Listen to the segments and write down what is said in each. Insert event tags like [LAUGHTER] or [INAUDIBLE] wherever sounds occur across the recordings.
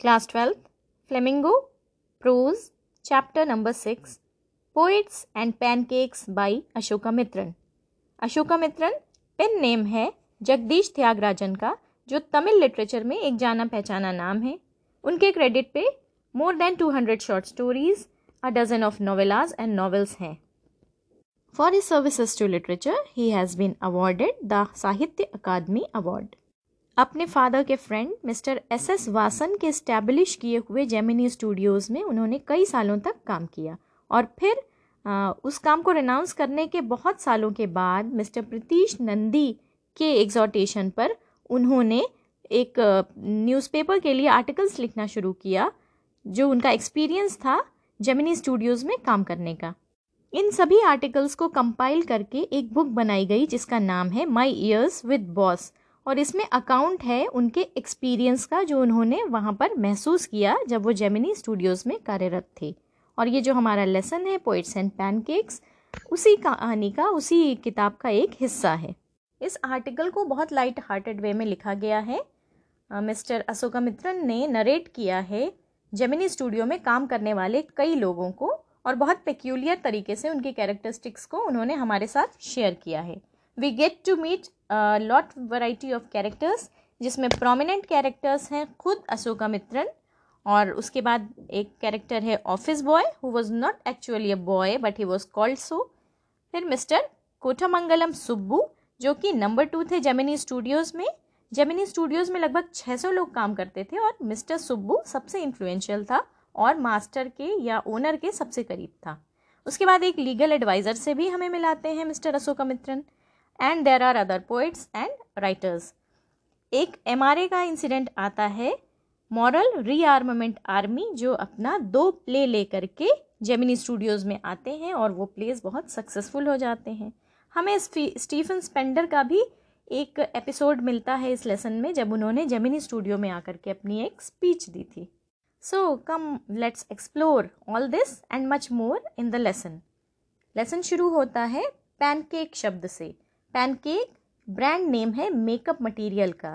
Class 12th Flamingo, Prose, Chapter number 6 Poets and Pancakes by Ashoka Mitran Ashoka Mitran pen name है जगदीश त्यागराजन का, जो Tamil literature में एक जाना पहचाना नाम है। उनके क्रेडिट पे more than 200 short stories a dozen of novellas and novels हैं। For his services to literature he has been awarded the Sahitya Akademi award अपने फादर के friend mister S S Vasan के स्टैब्लिश किए हुए Gemini Studios में उन्होंने कई सालों तक काम किया। और फिर आ, उस काम को रिनाउंस करने के बहुत सालों के बाद मिस्टर प्रतीश नंदी के एग्जॉटेशन पर उन्होंने एक न्यूज़पेपर के लिए आर्टिकल्स लिखना शुरू किया जो उनका एक्सपीरियंस था जेमिनी स्टूडियोज़ में काम करने का। इन सभी आर्टिकल्स को कंपाइल करके एक बुक बनाई गई जिसका नाम है माई ईयर्स विद बॉस और इसमें अकाउंट है उनके एक्सपीरियंस का जो उन्होंने वहाँ पर महसूस किया जब वो जेमिनी स्टूडियोज़ में कार्यरत थे। और ये जो हमारा लेसन है पोइट्स एंड पैनकेक्स उसी कहानी का, उसी किताब का एक हिस्सा है। इस आर्टिकल को बहुत लाइट हार्टेड वे में लिखा गया है। मिस्टर अशोका मित्रन ने नरेट किया है जेमिनी स्टूडियो में काम करने वाले कई लोगों को और बहुत पेक्यूलियर तरीके से उनकी कैरेक्टरिस्टिक्स को उन्होंने हमारे साथ शेयर किया है। We get to meet lot variety of characters जिसमें प्रोमिनेंट कैरेक्टर्स हैं खुद अशोका मित्रन और उसके बाद एक कैरेक्टर है office boy who was not actually a boy but he was called so फिर मिस्टर कोठामंगलम सुब्बू, जो कि नंबर टू थे जेमिनी स्टूडियोज़ में। जेमिनी स्टूडियोज़ में लगभग 600 लोग काम करते थे, और मिस्टर सुब्बू सबसे इन्फ्लुएंशियल था, और मास्टर के या ओनर के सबसे करीब था। उसके बाद एक लीगल एडवाइज़र से भी हमें मिलाते हैं mister Ashoka Mitran and there are other poets and writers एक MRA का इंसिडेंट आता है मॉरल रीआर्मामेंट आर्मी जो अपना दो प्ले ले करके जेमिनी स्टूडियोज़ में आते हैं और वो प्लेस बहुत सक्सेसफुल हो जाते हैं। हमें स्टीफन स्पेंडर का भी एक एपिसोड मिलता है इस लेसन में, जब उन्होंने जेमिनी स्टूडियो में आकर के अपनी एक स्पीच दी थी। So come let's explore all this and much more in the lesson lesson शुरू होता है पैनकेक शब्द से। पैनकेक, ब्रांड नेम है मेकअप मटेरियल का।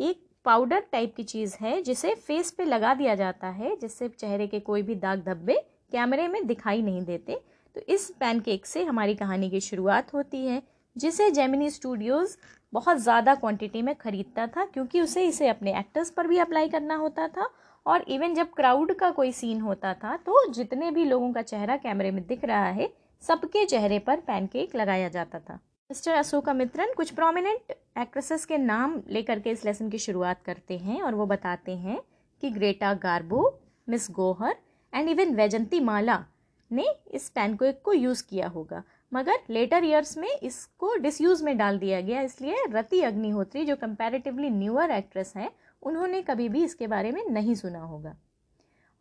एक पाउडर टाइप की चीज़ है, जिसे फेस पे लगा दिया जाता है, जिससे चेहरे के कोई भी दाग धब्बे कैमरे में दिखाई नहीं देते। तो इस पैनकेक से हमारी कहानी की शुरुआत होती है, जिसे जेमिनी स्टूडियोज़ बहुत ज़्यादा क्वांटिटी में ख़रीदता था, क्योंकि उसे इसे अपने एक्टर्स पर भी अप्लाई करना होता था। और इवन जब क्राउड का कोई सीन होता था तो जितने भी लोगों का चेहरा कैमरे में दिख रहा है, सबके चेहरे पर पैनकेक लगाया जाता था। मिस्टर अशोका मित्रन कुछ प्रोमिनेंट एक्ट्रेसेस के नाम लेकर के इस लेसन की शुरुआत करते हैं और वो बताते हैं कि Greta Garbo, miss Gohar and even Vyjayanthimala ने इस पैनकोक को यूज़ किया होगा। मगर लेटर ईयर्स में इसको डिसयूज़ में डाल दिया गया, इसलिए रति अग्निहोत्री, जो कंपैरेटिवली न्यूअर एक्ट्रेस हैं, उन्होंने कभी भी इसके बारे में नहीं सुना होगा।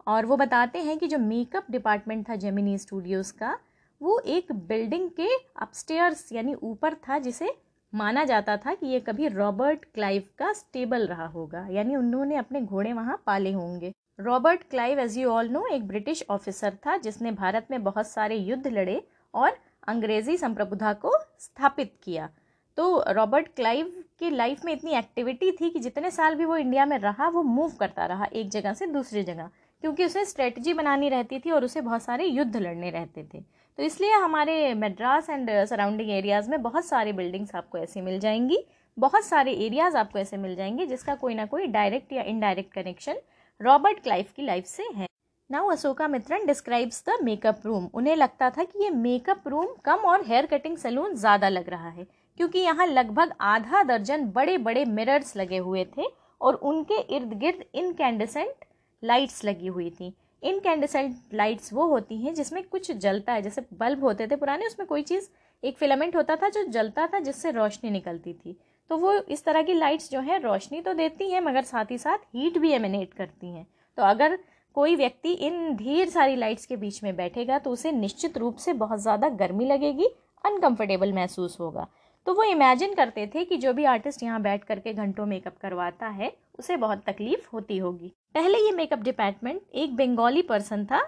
और वो बताते हैं कि जो मेकअप डिपार्टमेंट था जेमिनी स्टूडियोज़ का वो एक बिल्डिंग के अपस्टेयर्स, यानी ऊपर था जिसे माना जाता था कि ये कभी रॉबर्ट क्लाइव का स्टेबल रहा होगा, यानी उन्होंने अपने घोड़े वहाँ पाले होंगे। Robert Clive as you all know एक ब्रिटिश ऑफिसर था जिसने भारत में बहुत सारे युद्ध लड़े और अंग्रेज़ी संप्रभुता को स्थापित किया। तो रॉबर्ट क्लाइव की लाइफ में इतनी एक्टिविटी थी कि जितने साल भी वो इंडिया में रहा, वो मूव करता रहा, एक जगह से दूसरी जगह। क्योंकि उसे स्ट्रेटजी बनानी रहती थी और उसे बहुत सारे युद्ध लड़ने रहते थे। तो इसलिए हमारे मद्रास एंड सराउंडिंग एरियाज़ में बहुत सारे बिल्डिंग्स आपको ऐसे मिल जाएँगी। बहुत सारे एरियाज़ आपको ऐसे मिल जाएँगे जिसका कोई ना कोई डायरेक्ट या इनडायरेक्ट कनेक्शन रॉबर्ट क्लाइव की लाइफ से है। Now Ashoka Mitran describes the makeup room उन्हें लगता था कि ये मेकअप रूम कम और हेयर कटिंग सैलून ज़्यादा लग रहा है, क्योंकि यहाँ लगभग आधा दर्जन बड़े बड़े मिरर्स लगे हुए थे और उनके इर्द गिर्द इनकैंडिसेंट लाइट्स लगी हुई थी। इनकैंडिसेंट लाइट्स वो होती हैं जिसमें कुछ जलता है। जैसे बल्ब होते थे पुराने, उसमें कोई चीज़, एक फिलामेंट होता था जो जलता था, जिससे रोशनी निकलती थी। तो वो इस तरह की लाइट्स जो है, रोशनी तो देती हैं, मगर साथ ही साथ हीट भी एमिनेट करती हैं। तो अगर कोई व्यक्ति इन ढेर सारी लाइट्स के बीच में बैठेगा तो उसे निश्चित रूप से बहुत ज़्यादा गर्मी लगेगी, अनकंफर्टेबल महसूस होगा। तो वो इमेजिन करते थे कि जो भी आर्टिस्ट यहाँ बैठ करके घंटों मेकअप करवाता है उसे बहुत तकलीफ़ होती होगी। पहले ये मेकअप डिपार्टमेंट एक बंगाली पर्सन था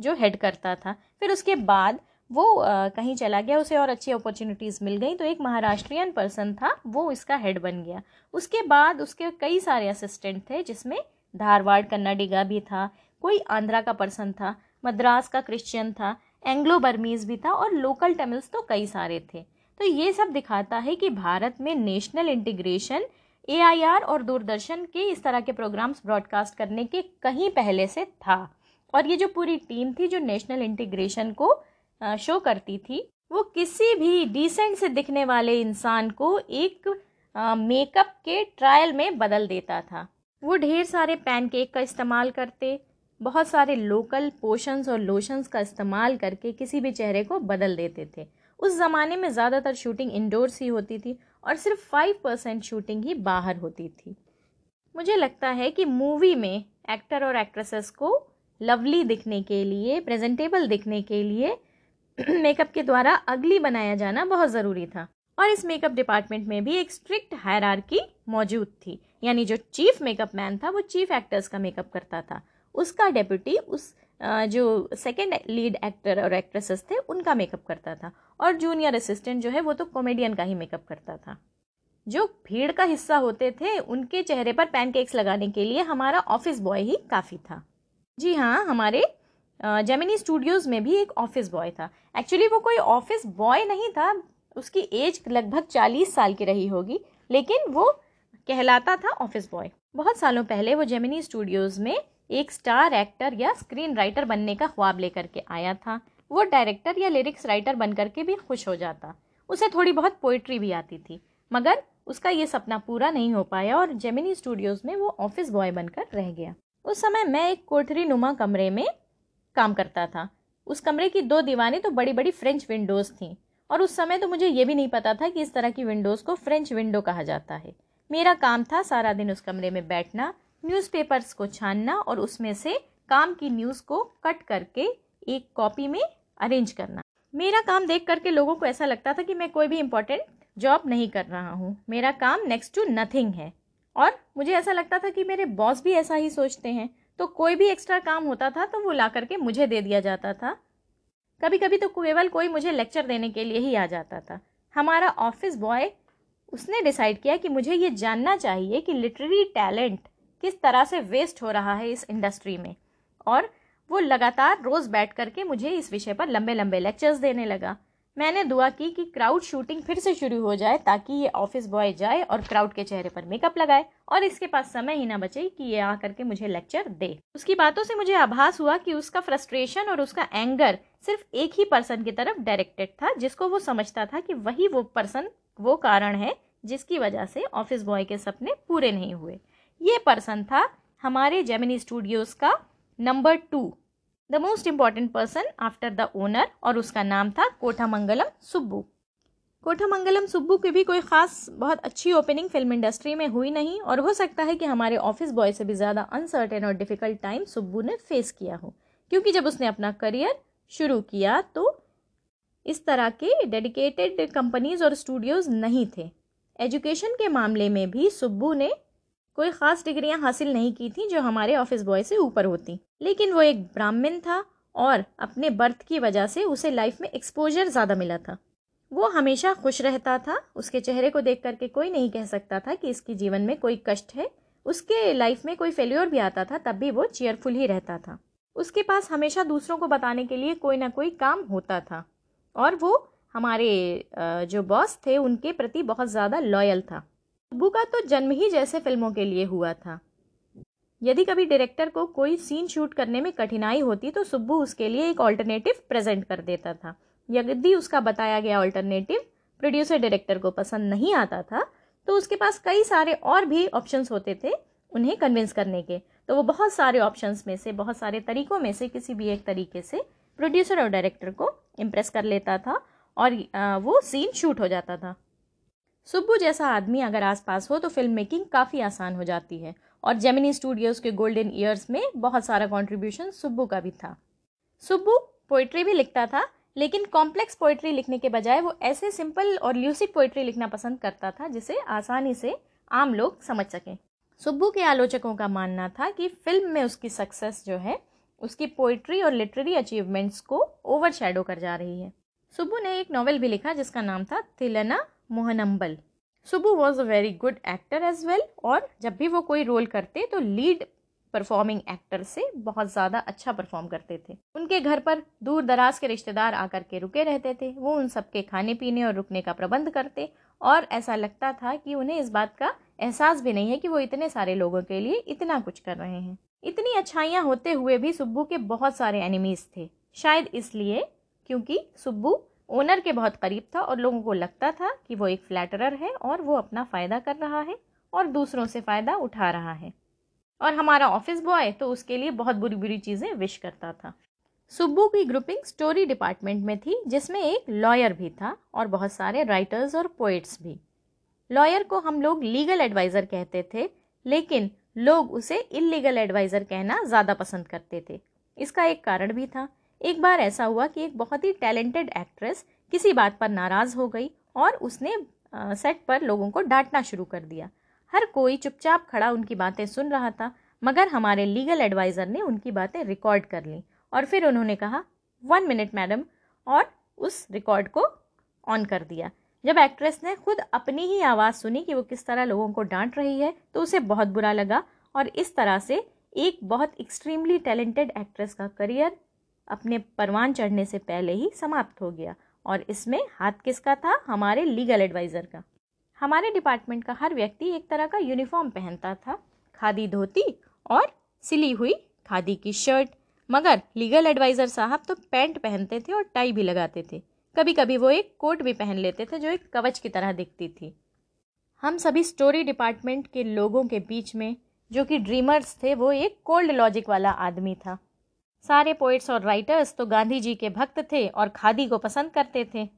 जो हेड करता था। फिर उसके बाद वो आ, कहीं चला गया उसे और अच्छी अपॉर्चुनिटीज़ मिल गई तो एक महाराष्ट्रियन पर्सन था वो इसका हेड बन गया। उसके बाद उसके कई सारे असिस्टेंट थे जिसमें धारवाड़ कन्नाडिगा भी था कोई आंध्रा का पर्सन था मद्रास का क्रिश्चियन था एंग्लो बर्मीज भी था और लोकल तमिल्स तो कई सारे थे। तो ये सब दिखाता है कि भारत में नेशनल इंटीग्रेशन एआईआर और दूरदर्शन के इस तरह के प्रोग्राम्स ब्रॉडकास्ट करने के कहीं पहले से था। और ये जो पूरी टीम थी, जो नेशनल इंटीग्रेशन को शो करती थी, वो किसी भी डिसेंट से दिखने वाले इंसान को एक मेकअप के ट्रायल में बदल देता था। वो ढेर सारे पैनकेक का इस्तेमाल करते, बहुत सारे लोकल पोशंस और लोशंस का इस्तेमाल करके किसी भी चेहरे को बदल देते थे। उस ज़माने में ज़्यादातर शूटिंग इंडोर्स ही होती थी और सिर्फ़ फाइव परसेंट शूटिंग ही बाहर होती थी। मुझे लगता है कि मूवी में एक्टर और एक्ट्रेसेस को लवली दिखने के लिए प्रेजेंटेबल दिखने के लिए [CLEARS THROAT] मेकअप के द्वारा अगली बनाया जाना बहुत ज़रूरी था। और इस मेकअप डिपार्टमेंट में भी एक स्ट्रिक्ट हायरार्की मौजूद थी। यानी जो चीफ मेकअप मैन था, वो चीफ एक्टर्स का मेकअप करता था। उसका डेप्यूटी उस जो सेकेंड लीड एक्टर और एक्ट्रेसेस थे, उनका मेकअप करता था। और जूनियर असिस्टेंट जो है, वो तो कॉमेडियन का ही मेकअप करता था। जो भीड़ का हिस्सा होते थे, उनके चेहरे पर पैनकेक्स लगाने के लिए हमारा ऑफ़िस बॉय ही काफ़ी था। जी हाँ हमारे जेमिनी स्टूडियोज़ में भी एक ऑफ़िस बॉय था। एक्चुअली वो कोई ऑफ़िस बॉय नहीं था। उसकी एज लगभग चालीस साल की रही होगी, लेकिन वो कहलाता था ऑफ़िस बॉय बहुत सालों पहले वो जेमिनी स्टूडियोज़ में एक स्टार एक्टर या स्क्रीन राइटर बनने का ख्वाब लेकर के आया था। वो डायरेक्टर या लिरिक्स राइटर बन करके भी खुश हो जाता। उसे थोड़ी बहुत पोइट्री भी आती थी, मगर उसका ये सपना पूरा नहीं हो पाया और जेमिनी स्टूडियोज़ में वो ऑफ़िस बॉय बनकर रह गया। उस समय मैं एक कोठरी नुमा कमरे में काम करता था। उस कमरे की दो दीवारें तो बड़ी बड़ी फ्रेंच विंडोज़ थीं और उस समय तो मुझे ये भी नहीं पता था कि इस तरह की विंडोज़ को फ्रेंच विंडो कहा जाता है। मेरा काम था सारा दिन उस कमरे में बैठना न्यूज़पेपर्स को छानना और उसमें से काम की न्यूज़ को कट करके एक कॉपी में अरेंज करना। मेरा काम देख करके लोगों को ऐसा लगता था कि मैं कोई भी इम्पोर्टेंट जॉब नहीं कर रहा हूँ। मेरा काम नेक्स्ट टू नथिंग है। और मुझे ऐसा लगता था कि मेरे बॉस भी ऐसा ही सोचते हैं। तो कोई भी एक्स्ट्रा काम होता था तो वो ला करके मुझे दे दिया जाता था। कभी कभी तो केवल कोई मुझे लेक्चर देने के लिए ही आ जाता था। हमारा ऑफ़िस बॉय उसने डिसाइड किया कि मुझे ये जानना चाहिए कि लिटरेरी टैलेंट किस तरह से वेस्ट हो रहा है इस इंडस्ट्री में। और वो लगातार रोज़ बैठ करके मुझे इस विषय पर लंबे लंबे लेक्चर्स देने लगा। मैंने दुआ की कि क्राउड शूटिंग फिर से शुरू हो जाए ताकि ये ऑफ़िस बॉय जाए और क्राउड के चेहरे पर मेकअप लगाए और इसके पास समय ही ना बचे कि ये आ करके मुझे लेक्चर दे। उसकी बातों से मुझे आभास हुआ कि उसका फ्रस्ट्रेशन और उसका एंगर सिर्फ़ एक ही पर्सन की तरफ़ डायरेक्टेड था, जिसको वो समझता था कि वही वो पर्सन वो कारण है जिसकी वजह से ऑफ़िस बॉय के सपने पूरे नहीं हुए। ये पर्सन था हमारे जेमिनी स्टूडियोज़ का number two the most important person after the owner और उसका नाम था कोठामंगलम सुब्बू कोठामंगलम सुब्बू की भी कोई ख़ास बहुत अच्छी ओपनिंग फ़िल्म इंडस्ट्री में हुई नहीं और हो सकता है कि हमारे ऑफ़िस बॉय से भी ज़्यादा अनसर्टेन और डिफ़िकल्ट टाइम सुब्बू ने फेस किया हो। क्योंकि जब उसने अपना करियर शुरू किया तो इस तरह के डेडिकेटेड कंपनीज़ और स्टूडियोज़ नहीं थे। एजुकेशन के मामले में भी सुब्बू ने कोई ख़ास डिग्रियाँ हासिल नहीं की थी जो हमारे ऑफ़िस बॉय से ऊपर होती। लेकिन वो एक ब्राह्मण था और अपने बर्थ की वजह से उसे लाइफ में एक्सपोजर ज़्यादा मिला था। वो हमेशा खुश रहता था, उसके चेहरे को देख करके कोई नहीं कह सकता था कि इसके जीवन में कोई कष्ट है, उसके लाइफ में कोई फेल्योर भी आता था, तब भी वो चेयरफुल ही रहता था। उसके पास हमेशा दूसरों को बताने के लिए कोई ना कोई काम होता था और वो हमारे जो बॉस थे, उनके प्रति बहुत ज़्यादा लॉयल था। सुब्बू का तो जन्म ही जैसे फ़िल्मों के लिए हुआ था। यदि कभी डायरेक्टर को कोई सीन शूट करने में कठिनाई होती तो सुब्बू उसके लिए एक ऑल्टरनेटिव प्रेजेंट कर देता था। यदि उसका बताया गया ऑल्टरनेटिव प्रोड्यूसर डायरेक्टर को पसंद नहीं आता था तो उसके पास कई सारे और भी ऑप्शंस होते थे उन्हें कन्विंस करने के। तो वो बहुत सारे ऑप्शंस में से, बहुत सारे तरीकों में से, किसी भी एक तरीके से प्रोड्यूसर और डायरेक्टर को इम्प्रेस कर लेता था और वो सीन शूट हो जाता था। सुब्बू जैसा आदमी अगर आसपास हो तो फ़िल्म मेकिंग काफ़ी आसान हो जाती है। और जेमिनी स्टूडियोज़ के गोल्डन ईयर्स में बहुत सारा कंट्रीब्यूशन सुब्बू का भी था। सुब्बू पोइट्री भी लिखता था, लेकिन कॉम्प्लेक्स पोइट्री लिखने के बजाय वो ऐसे सिंपल और ल्यूसिक पोइट्री लिखना पसंद करता था, जिसे आसानी से आम लोग समझ सकें। सुब्बू के आलोचकों का मानना था कि फ़िल्म में उसकी सक्सेस जो है, उसकी पोइट्री और लिटरेरी अचीवमेंट्स को ओवर कर जा रही है। सुब्बू ने एक नॉवेल भी लिखा जिसका नाम था Thillana Mohanambal Subbu was a very good actor as well और जब भी वो कोई रोल करते तो लीड परफॉर्मिंग एक्टर से बहुत ज़्यादा अच्छा परफॉर्म करते थे। उनके घर पर दूर दराज के रिश्तेदार आकर के रुके रहते थे। वो उन सबके खाने पीने और रुकने का प्रबंध करते और ऐसा लगता था कि उन्हें इस बात का एहसास भी नहीं है कि वो इतने सारे लोगों के लिए इतना कुछ कर रहे हैं। इतनी अच्छाइयाँ होते हुए भी सुब्बू के बहुत सारे एनिमीज थे। शायद इसलिए क्योंकि सुब्बू ओनर के बहुत करीब था और लोगों को लगता था कि वो एक फ्लैटरर है और वो अपना फ़ायदा कर रहा है और दूसरों से फ़ायदा उठा रहा है। और हमारा ऑफ़िस बॉय तो उसके लिए बहुत बुरी बुरी चीज़ें विश करता था। सुब्बू की ग्रुपिंग स्टोरी डिपार्टमेंट में थी, जिसमें एक लॉयर भी था और बहुत सारे राइटर्स और पोइट्स भी। लॉयर को हम लोग लीगल एडवाइज़र कहते थे, लेकिन लोग उसे इलीगल एडवाइज़र कहना ज़्यादा पसंद करते थे। इसका एक कारण भी था। एक बार ऐसा हुआ कि एक बहुत ही टैलेंटेड एक्ट्रेस किसी बात पर नाराज़ हो गई और उसने सेट पर लोगों को डांटना शुरू कर दिया। हर कोई चुपचाप खड़ा उनकी बातें सुन रहा था, मगर हमारे लीगल एडवाइज़र ने उनकी बातें रिकॉर्ड कर ली और फिर उन्होंने कहा, वन मिनट, मैडम, और उस रिकॉर्ड को ऑन कर दिया। जब एक्ट्रेस ने खुद अपनी ही आवाज़ सुनी कि वो किस तरह लोगों को डांट रही है तो उसे बहुत बुरा लगा और इस तरह से एक बहुत एक्सट्रीमली टैलेंटेड एक्ट्रेस का करियर अपने परवान चढ़ने से पहले ही समाप्त हो गया। और इसमें हाथ किसका था? हमारे लीगल एडवाइज़र का। हमारे डिपार्टमेंट का हर व्यक्ति एक तरह का यूनिफॉर्म पहनता था। खादी धोती और सिली हुई खादी की शर्ट मगर लीगल एडवाइज़र साहब तो पैंट पहनते थे और टाई भी लगाते थे। कभी कभी वो एक कोट भी पहन लेते थे जो एक कवच की तरह दिखती थी। हम सभी स्टोरी डिपार्टमेंट के लोगों के बीच में, जो कि ड्रीमर्स थे, वो एक कोल्ड लॉजिक वाला आदमी था। सारे पोइट्स और राइटर्स तो गांधी जी के भक्त थे और खादी को पसंद करते थे।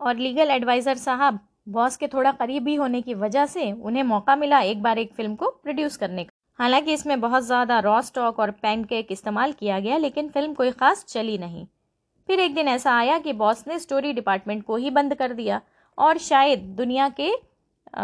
और लीगल एडवाइज़र साहब बॉस के थोड़ा करीबी होने की वजह से उन्हें मौका मिला एक बार एक फ़िल्म को प्रोड्यूस करने का। हालाँकि इसमें बहुत ज़्यादा रॉ स्टॉक और पैनकेक इस्तेमाल किया गया, लेकिन फ़िल्म कोई ख़ास चली नहीं। फिर एक दिन ऐसा आया कि बॉस ने स्टोरी डिपार्टमेंट को ही बंद कर दिया और शायद दुनिया के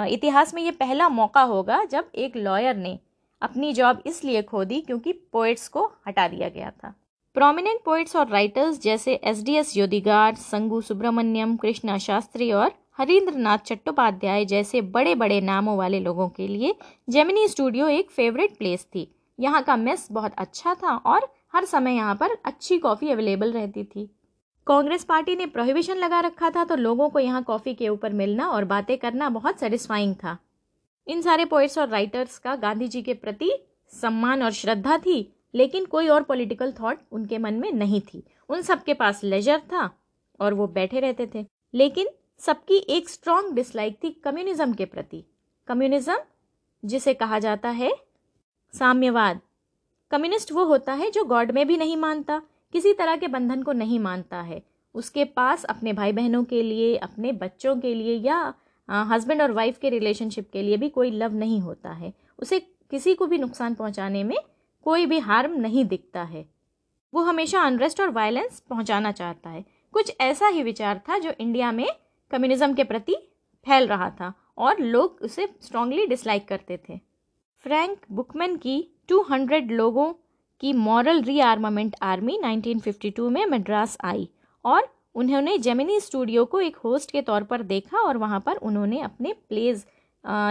इतिहास में ये पहला मौका होगा जब एक लॉयर ने अपनी जॉब इसलिए खो दी क्योंकि पोइट्स को हटा दिया गया था। प्रोमिनेंट पोइट्स और राइटर्स जैसे एस डी एस योदिगार संगू सुब्रमण्यम कृष्णा शास्त्री और हरींद्र नाथ चट्टोपाध्याय जैसे बड़े बड़े नामों वाले लोगों के लिए जेमिनी स्टूडियो एक फेवरेट प्लेस थी। यहाँ का मेस बहुत अच्छा था और हर समय यहाँ पर अच्छी कॉफ़ी अवेलेबल रहती थी। कांग्रेस पार्टी ने प्रोहिबिशन लगा रखा था तो लोगों को यहाँ कॉफ़ी के ऊपर मिलना और बातें करना बहुत सेटिस्फाइंग था। इन सारे पोइट्स और राइटर्स का गांधी जी के प्रति सम्मान और श्रद्धा थी, लेकिन कोई और पॉलिटिकल थॉट उनके मन में नहीं थी। उन सबके पास लेजर था और वो बैठे रहते थे। लेकिन सबकी एक स्ट्रॉन्ग डिसलाइक थी कम्युनिज्म के प्रति। कम्युनिज्म जिसे कहा जाता है, साम्यवाद। कम्युनिस्ट वो होता है जो गॉड में भी नहीं मानता, किसी तरह के बंधन को नहीं मानता है। उसके पास अपने भाई बहनों के लिए, अपने बच्चों के लिए या हस्बैंड और वाइफ के रिलेशनशिप के लिए भी कोई लव नहीं होता है। उसे किसी को भी नुकसान पहुँचाने में कोई भी हार्म नहीं दिखता है। वो हमेशा अनरेस्ट और वायलेंस पहुंचाना चाहता है। कुछ ऐसा ही विचार था जो इंडिया में कम्युनिज्म के प्रति फैल रहा था और लोग उसे स्ट्रांगली डिसलाइक करते थे। फ्रैंक बुकमैन की 200 लोगों की मॉरल रीआर्मामेंट आर्मी 1952 में मद्रास आई और उन्होंने जेमिनी स्टूडियो को एक होस्ट के तौर पर देखा और वहाँ पर उन्होंने अपने प्लेज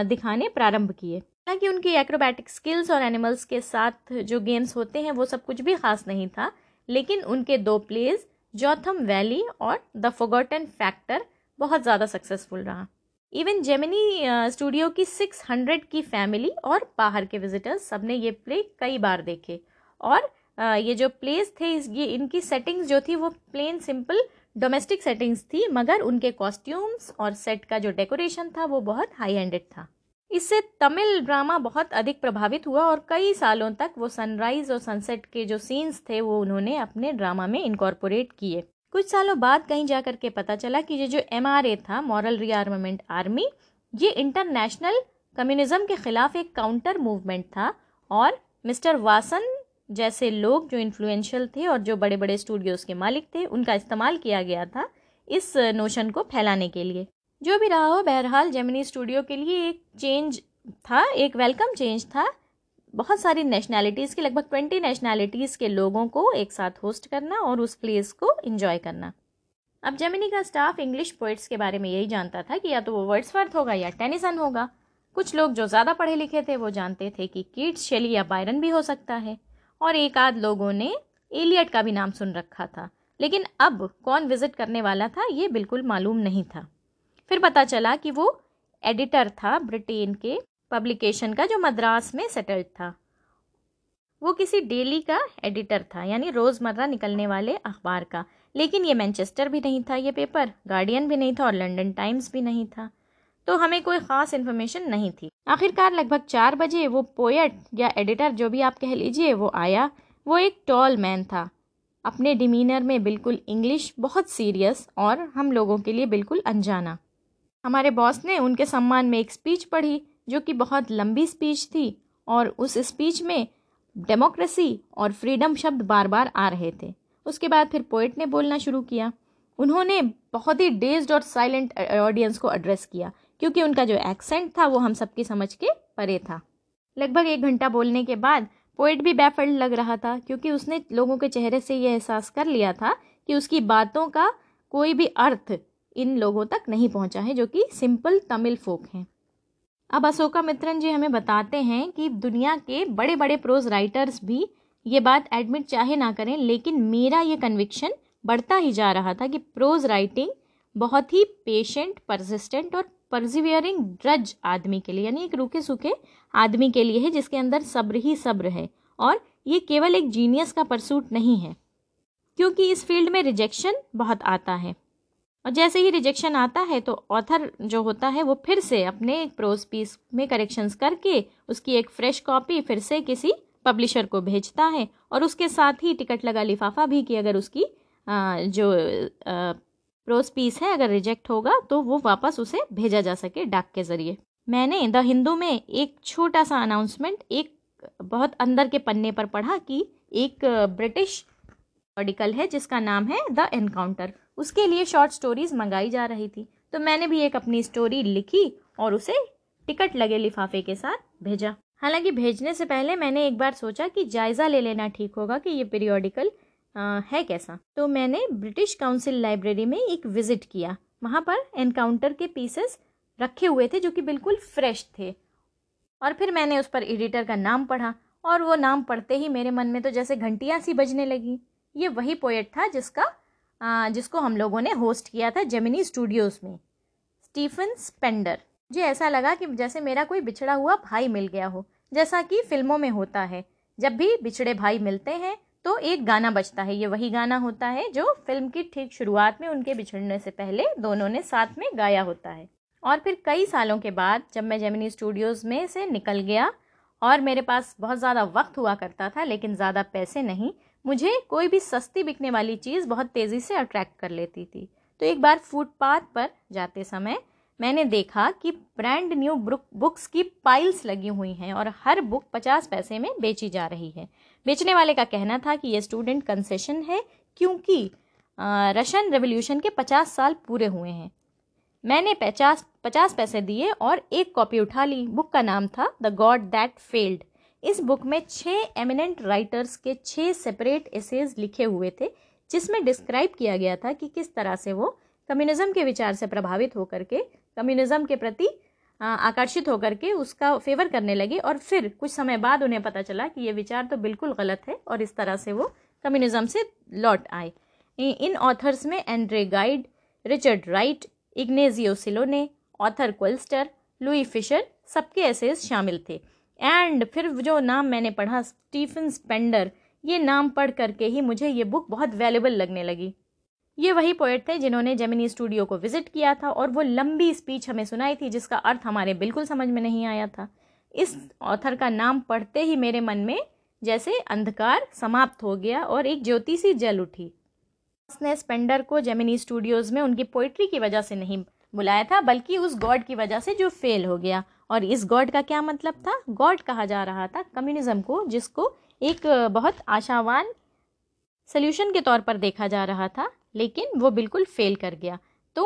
दिखाने प्रारंभ किए। हालाँकि उनकी एक्रोबैटिक स्किल्स और एनिमल्स के साथ जो गेम्स होते हैं, वो सब कुछ भी खास नहीं था, लेकिन उनके दो प्लेज जॉथम वैली और द फोगोटन फैक्टर बहुत ज़्यादा सक्सेसफुल रहा। इवन जेमिनी स्टूडियो की 600 की फैमिली और बाहर के विजिटर्स सबने ये प्ले कई बार देखे। और ये जो प्लेस थे ये इनकी सेटिंग्स जो थी, वो प्लेन सिंपल डोमेस्टिक सेटिंग्स थी, मगर उनके कॉस्ट्यूम्स और सेट का जो डेकोरेशन था, वो बहुत हाई एंडेड था। इससे तमिल ड्रामा बहुत अधिक प्रभावित हुआ और कई सालों तक वो सनराइज और सनसेट के जो सीन्स थे, वो उन्होंने अपने ड्रामा में इनकॉर्पोरेट किए। कुछ सालों बाद कहीं जा कर के पता चला कि ये जो एमआरए था मॉरल रीआर्मामेंट आर्मी ये इंटरनेशनल कम्युनिज्म के खिलाफ एक काउंटर मूवमेंट था और मिस्टर वासन जैसे लोग जो इन्फ्लुएंशियल थे और जो बड़े बड़े स्टूडियोज़ के मालिक थे, उनका इस्तेमाल किया गया था इस नोशन को फैलाने के लिए। जो भी रहा हो, बहरहाल जेमिनी स्टूडियो के लिए एक चेंज था, एक वेलकम चेंज था। बहुत सारी नेशनैलिटीज़ के, लगभग ट्वेंटी नेशनैलिटीज़ के लोगों को एक साथ होस्ट करना और उस प्लेस को इन्जॉय करना। अब जेमिनी का स्टाफ इंग्लिश पोइट्स के बारे में यही जानता था कि या तो वो वर्ड्सवर्थ होगा या टेनिसन होगा। कुछ लोग जो ज़्यादा पढ़े लिखे थे, वो जानते थे कि कीट्स शेली या बायरन भी हो सकता है। और एक आध लोगों ने एलियट का भी नाम सुन रखा था। लेकिन अब कौन विज़िट करने वाला था, ये बिल्कुल मालूम नहीं था। फिर पता चला कि वो एडिटर था ब्रिटेन के पब्लिकेशन का, जो मद्रास में सेटल्ड था। वो किसी डेली का एडिटर था, यानी रोज़मर्रा निकलने वाले अखबार का। लेकिन ये मैनचेस्टर भी नहीं था, ये पेपर। गार्डियन भी नहीं था और लंदन टाइम्स भी नहीं था। तो हमें कोई ख़ास इन्फॉर्मेशन नहीं थी। आखिरकार लगभग चार बजे वो पोएट या एडिटर जो भी आप कह लीजिए, वो आया। वो एक टॉल मैन था। अपने डिमीनर में बिल्कुल इंग्लिश बहुत सीरियस और हम लोगों के लिए बिल्कुल अनजाना। हमारे बॉस ने उनके सम्मान में एक स्पीच पढ़ी, जो कि बहुत लंबी स्पीच थी और उस स्पीच में डेमोक्रेसी और फ्रीडम शब्द बार बार आ रहे थे। उसके बाद फिर पोइट ने बोलना शुरू किया। उन्होंने बहुत ही डेज्ड और साइलेंट ऑडियंस को एड्रेस किया। क्योंकि उनका जो एक्सेंट था वो हम सबकी समझ के परे था। लगभग एक घंटा बोलने के बाद पोइट भी बैफल्ड लग रहा था क्योंकि उसने लोगों के चेहरे से ये एहसास कर लिया था कि उसकी बातों का कोई भी अर्थ इन लोगों तक नहीं पहुँचा है, जो कि सिंपल तमिल फोक हैं। अब अशोका मित्रन जी हमें बताते हैं कि दुनिया के बड़े बड़े प्रोज राइटर्स भी ये बात एडमिट चाहे ना करें, लेकिन मेरा ये कन्विक्शन बढ़ता ही जा रहा था कि प्रोज राइटिंग बहुत ही पेशेंट परसिस्टेंट और परजिवियरिंग ड्रज आदमी के लिए, यानी एक रूखे सूखे आदमी के लिए है, जिसके अंदर सब्र ही सब्र है। और ये केवल एक जीनियस का परसूट नहीं है, क्योंकि इस फ़ील्ड में रिजेक्शन बहुत आता है। और जैसे ही रिजेक्शन आता है तो ऑथर जो होता है, वो फिर से अपने एक प्रोज पीस में करेक्शंस करके उसकी एक फ्रेश कॉपी फिर से किसी पब्लिशर को भेजता है। और उसके साथ ही टिकट लगा लिफाफा भी कि अगर उसकी जो प्रोज पीस है, अगर रिजेक्ट होगा तो वो वापस उसे भेजा जा सके डाक के ज़रिए। मैंने द हिंदू में एक छोटा सा अनाउंसमेंट एक बहुत अंदर के पन्ने पर पढ़ा कि एक ब्रिटिश आर्टिकल है, जिसका नाम है द एनकाउंटर। उसके लिए शॉर्ट स्टोरीज मंगाई जा रही थी। तो मैंने भी एक अपनी स्टोरी लिखी और उसे टिकट लगे लिफाफे के साथ भेजा। हालाँकि भेजने से पहले मैंने एक बार सोचा कि जायज़ा ले लेना ठीक होगा कि ये पीरियोडिकल है कैसा? तो मैंने ब्रिटिश काउंसिल लाइब्रेरी में एक विज़िट किया। वहाँ पर एनकाउंटर के पीसेस रखे हुए थे जो कि बिल्कुल फ्रेश थे। और फिर मैंने उस पर एडिटर का नाम पढ़ा और वो नाम पढ़ते ही मेरे मन में तो जैसे घंटियाँ सी बजने लगी। ये वही पोएट था जिसका आ, जिसको हम लोगों ने होस्ट किया था जेमिनी स्टूडियोज़ में। स्टीफन स्पेंडर मुझे ऐसा लगा कि जैसे मेरा कोई बिछड़ा हुआ भाई मिल गया हो जैसा कि फ़िल्मों में होता है। जब भी बिछड़े भाई मिलते हैं तो एक गाना बजता है, ये वही गाना होता है जो फ़िल्म की ठीक शुरुआत में, उनके बिछड़ने से पहले दोनों ने साथ में गाया होता है। और फिर कई सालों के बाद जब मैं जेमिनी स्टूडियोज़ में से निकल गया, और मेरे पास बहुत ज़्यादा वक्त हुआ करता था, लेकिन ज़्यादा पैसे नहीं, मुझे कोई भी सस्ती बिकने वाली चीज़ बहुत तेज़ी से अट्रैक्ट कर लेती थी। तो एक बार फुटपाथ पर जाते समय मैंने देखा कि ब्रांड न्यू बुक्स की पाइल्स लगी हुई हैं और हर बुक पचास पैसे में बेची जा रही है। बेचने वाले का कहना था कि ये स्टूडेंट कंसेशन है क्योंकि रशियन रेवोल्यूशन के पचास साल पूरे हुए हैं। मैंने पचास पचास पैसे दिए और एक कॉपी उठा ली। बुक का नाम था द गॉड दैट फेल्ड इस बुक में छः एमिनेंट राइटर्स के छः सेपरेट एसेज लिखे हुए थे, जिसमें डिस्क्राइब किया गया था कि किस तरह से वो कम्युनिज्म के विचार से प्रभावित होकर के कम्युनिज्म के प्रति आकर्षित होकर के उसका फेवर करने लगे और फिर कुछ समय बाद उन्हें पता चला कि ये विचार तो बिल्कुल गलत है और इस तरह से वो कम्युनिज्म से लौट आए। इन ऑथर्स में Andre Gide, Richard Wright Ignazio Silone, Arthur Koestler, Louis Fischer सबके एसेज शामिल थे। एंड फिर जो नाम मैंने पढ़ा, स्टीफन स्पेंडर, ये नाम पढ़ करके ही मुझे ये बुक बहुत वैल्यूबल लगने लगी। ये वही पोएट थे जिन्होंने जेमिनी स्टूडियो को विज़िट किया था और वो लंबी स्पीच हमें सुनाई थी, जिसका अर्थ हमारे बिल्कुल समझ में नहीं आया था। इस ऑथर का नाम पढ़ते ही मेरे मन में जैसे अंधकार समाप्त हो गया और एक ज्योति सी जल उठी। उसने स्पेंडर को जेमिनी स्टूडियोज़ में उनकी पोइट्री की वजह से नहीं बुलाया था, बल्कि उस गॉड की वजह से जो फेल हो गया। और इस गॉड का क्या मतलब था? गॉड कहा जा रहा था कम्युनिज्म को, जिसको एक बहुत आशावान सल्यूशन के तौर पर देखा जा रहा था। लेकिन वो बिल्कुल फेल कर गया। तो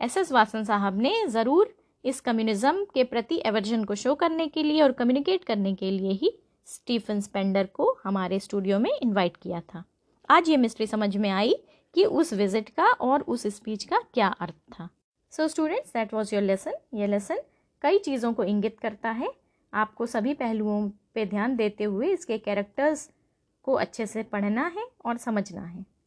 एस एस वासन साहब ने ज़रूर इस कम्युनिज्म के प्रति एवर्जन को शो करने के लिए और कम्युनिकेट करने के लिए ही स्टीफन स्पेंडर को हमारे स्टूडियो में इनवाइट किया था। आज ये मिस्ट्री समझ में आई कि उस विज़िट का और उस स्पीच का क्या अर्थ था। So students that was your lesson ये लेसन कई चीज़ों को इंगित करता है। आपको सभी पहलुओं पे ध्यान देते हुए इसके कैरेक्टर्स को अच्छे से पढ़ना है और समझना है।